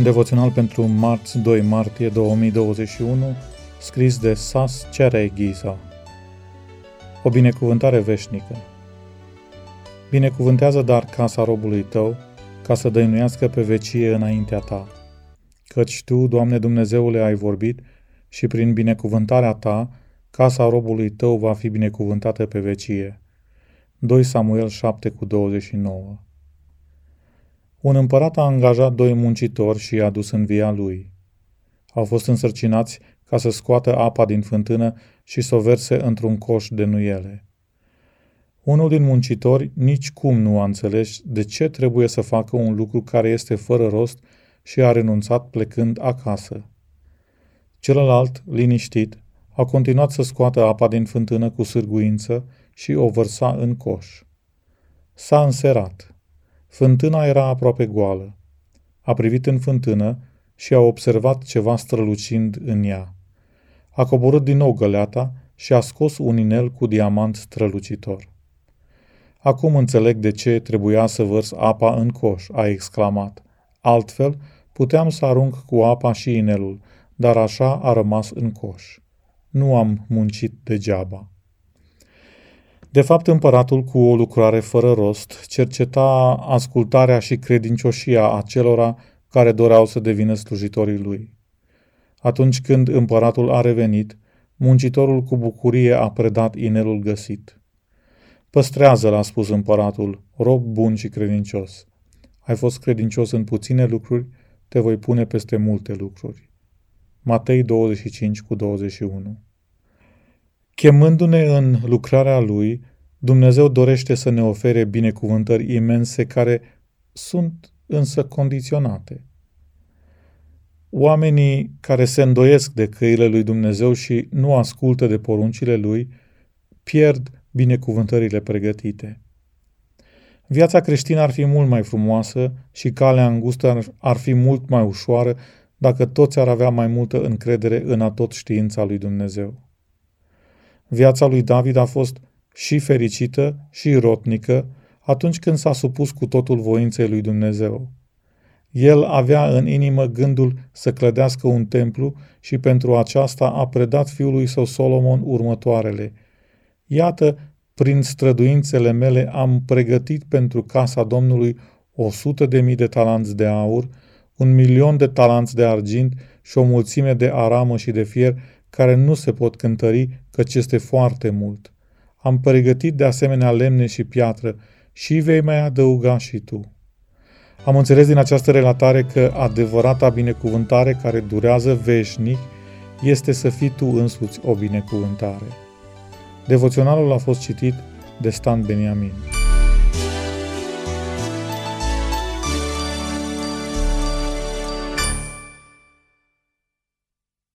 Devoțional pentru marți 2 martie 2021, scris de Sas Cerei Ghiza. O binecuvântare veșnică. Binecuvântează dar casa robului tău, ca să dăinuiască pe vecie înaintea ta. Căci tu, Doamne Dumnezeule, ai vorbit și prin binecuvântarea ta, casa robului tău va fi binecuvântată pe vecie. 2 Samuel 7 cu 29 un împărat a angajat doi muncitori și i-a dus în via lui. Au fost însărcinați ca să scoată apa din fântână și să o verse într-un coș de nuiele. Unul din muncitori nici cum nu a înțeles de ce trebuie să facă un lucru care este fără rost și a renunțat plecând acasă. Celălalt, liniștit, a continuat să scoată apa din fântână cu sârguință și o vărsa în coș. S-a înserat. Fântâna era aproape goală. A privit în fântână și a observat ceva strălucind în ea. A coborât din nou găleata și a scos un inel cu diamant strălucitor. Acum înțeleg de ce trebuia să vărs apa în coș, a exclamat. Altfel, puteam să arunc cu apa și inelul, dar așa a rămas în coș. Nu am muncit degeaba. De fapt, împăratul, cu o lucrare fără rost, cerceta ascultarea și credincioșia acelora care doreau să devină slujitorii lui. Atunci când împăratul a revenit, muncitorul cu bucurie a predat inelul găsit. Păstrează, l-a spus împăratul, rob bun și credincios. Ai fost credincios în puține lucruri, te voi pune peste multe lucruri. Matei 25 cu 21 Chemându-ne în lucrarea Lui, Dumnezeu dorește să ne ofere binecuvântări imense care sunt însă condiționate. Oamenii care se îndoiesc de căile lui Dumnezeu și nu ascultă de poruncile lui, pierd binecuvântările pregătite. Viața creștină ar fi mult mai frumoasă și calea îngustă ar fi mult mai ușoară dacă toți ar avea mai multă încredere în atot știința lui Dumnezeu. Viața lui David a fost și fericită și rotnică atunci când s-a supus cu totul voinței lui Dumnezeu. El avea în inimă gândul să clădească un templu și pentru aceasta a predat fiului său Solomon următoarele. Iată, prin străduințele mele am pregătit pentru casa Domnului o sută de mii de talanți de aur, un milion de talanți de argint și o mulțime de aramă și de fier care nu se pot cântări, căci este foarte mult. Am pregătit de asemenea lemne și piatră și vei mai adăuga și tu. Am înțeles din această relatare că adevărata binecuvântare care durează veșnic este să fii tu însuți o binecuvântare. Devoționalul a fost citit de Stan Beniamin.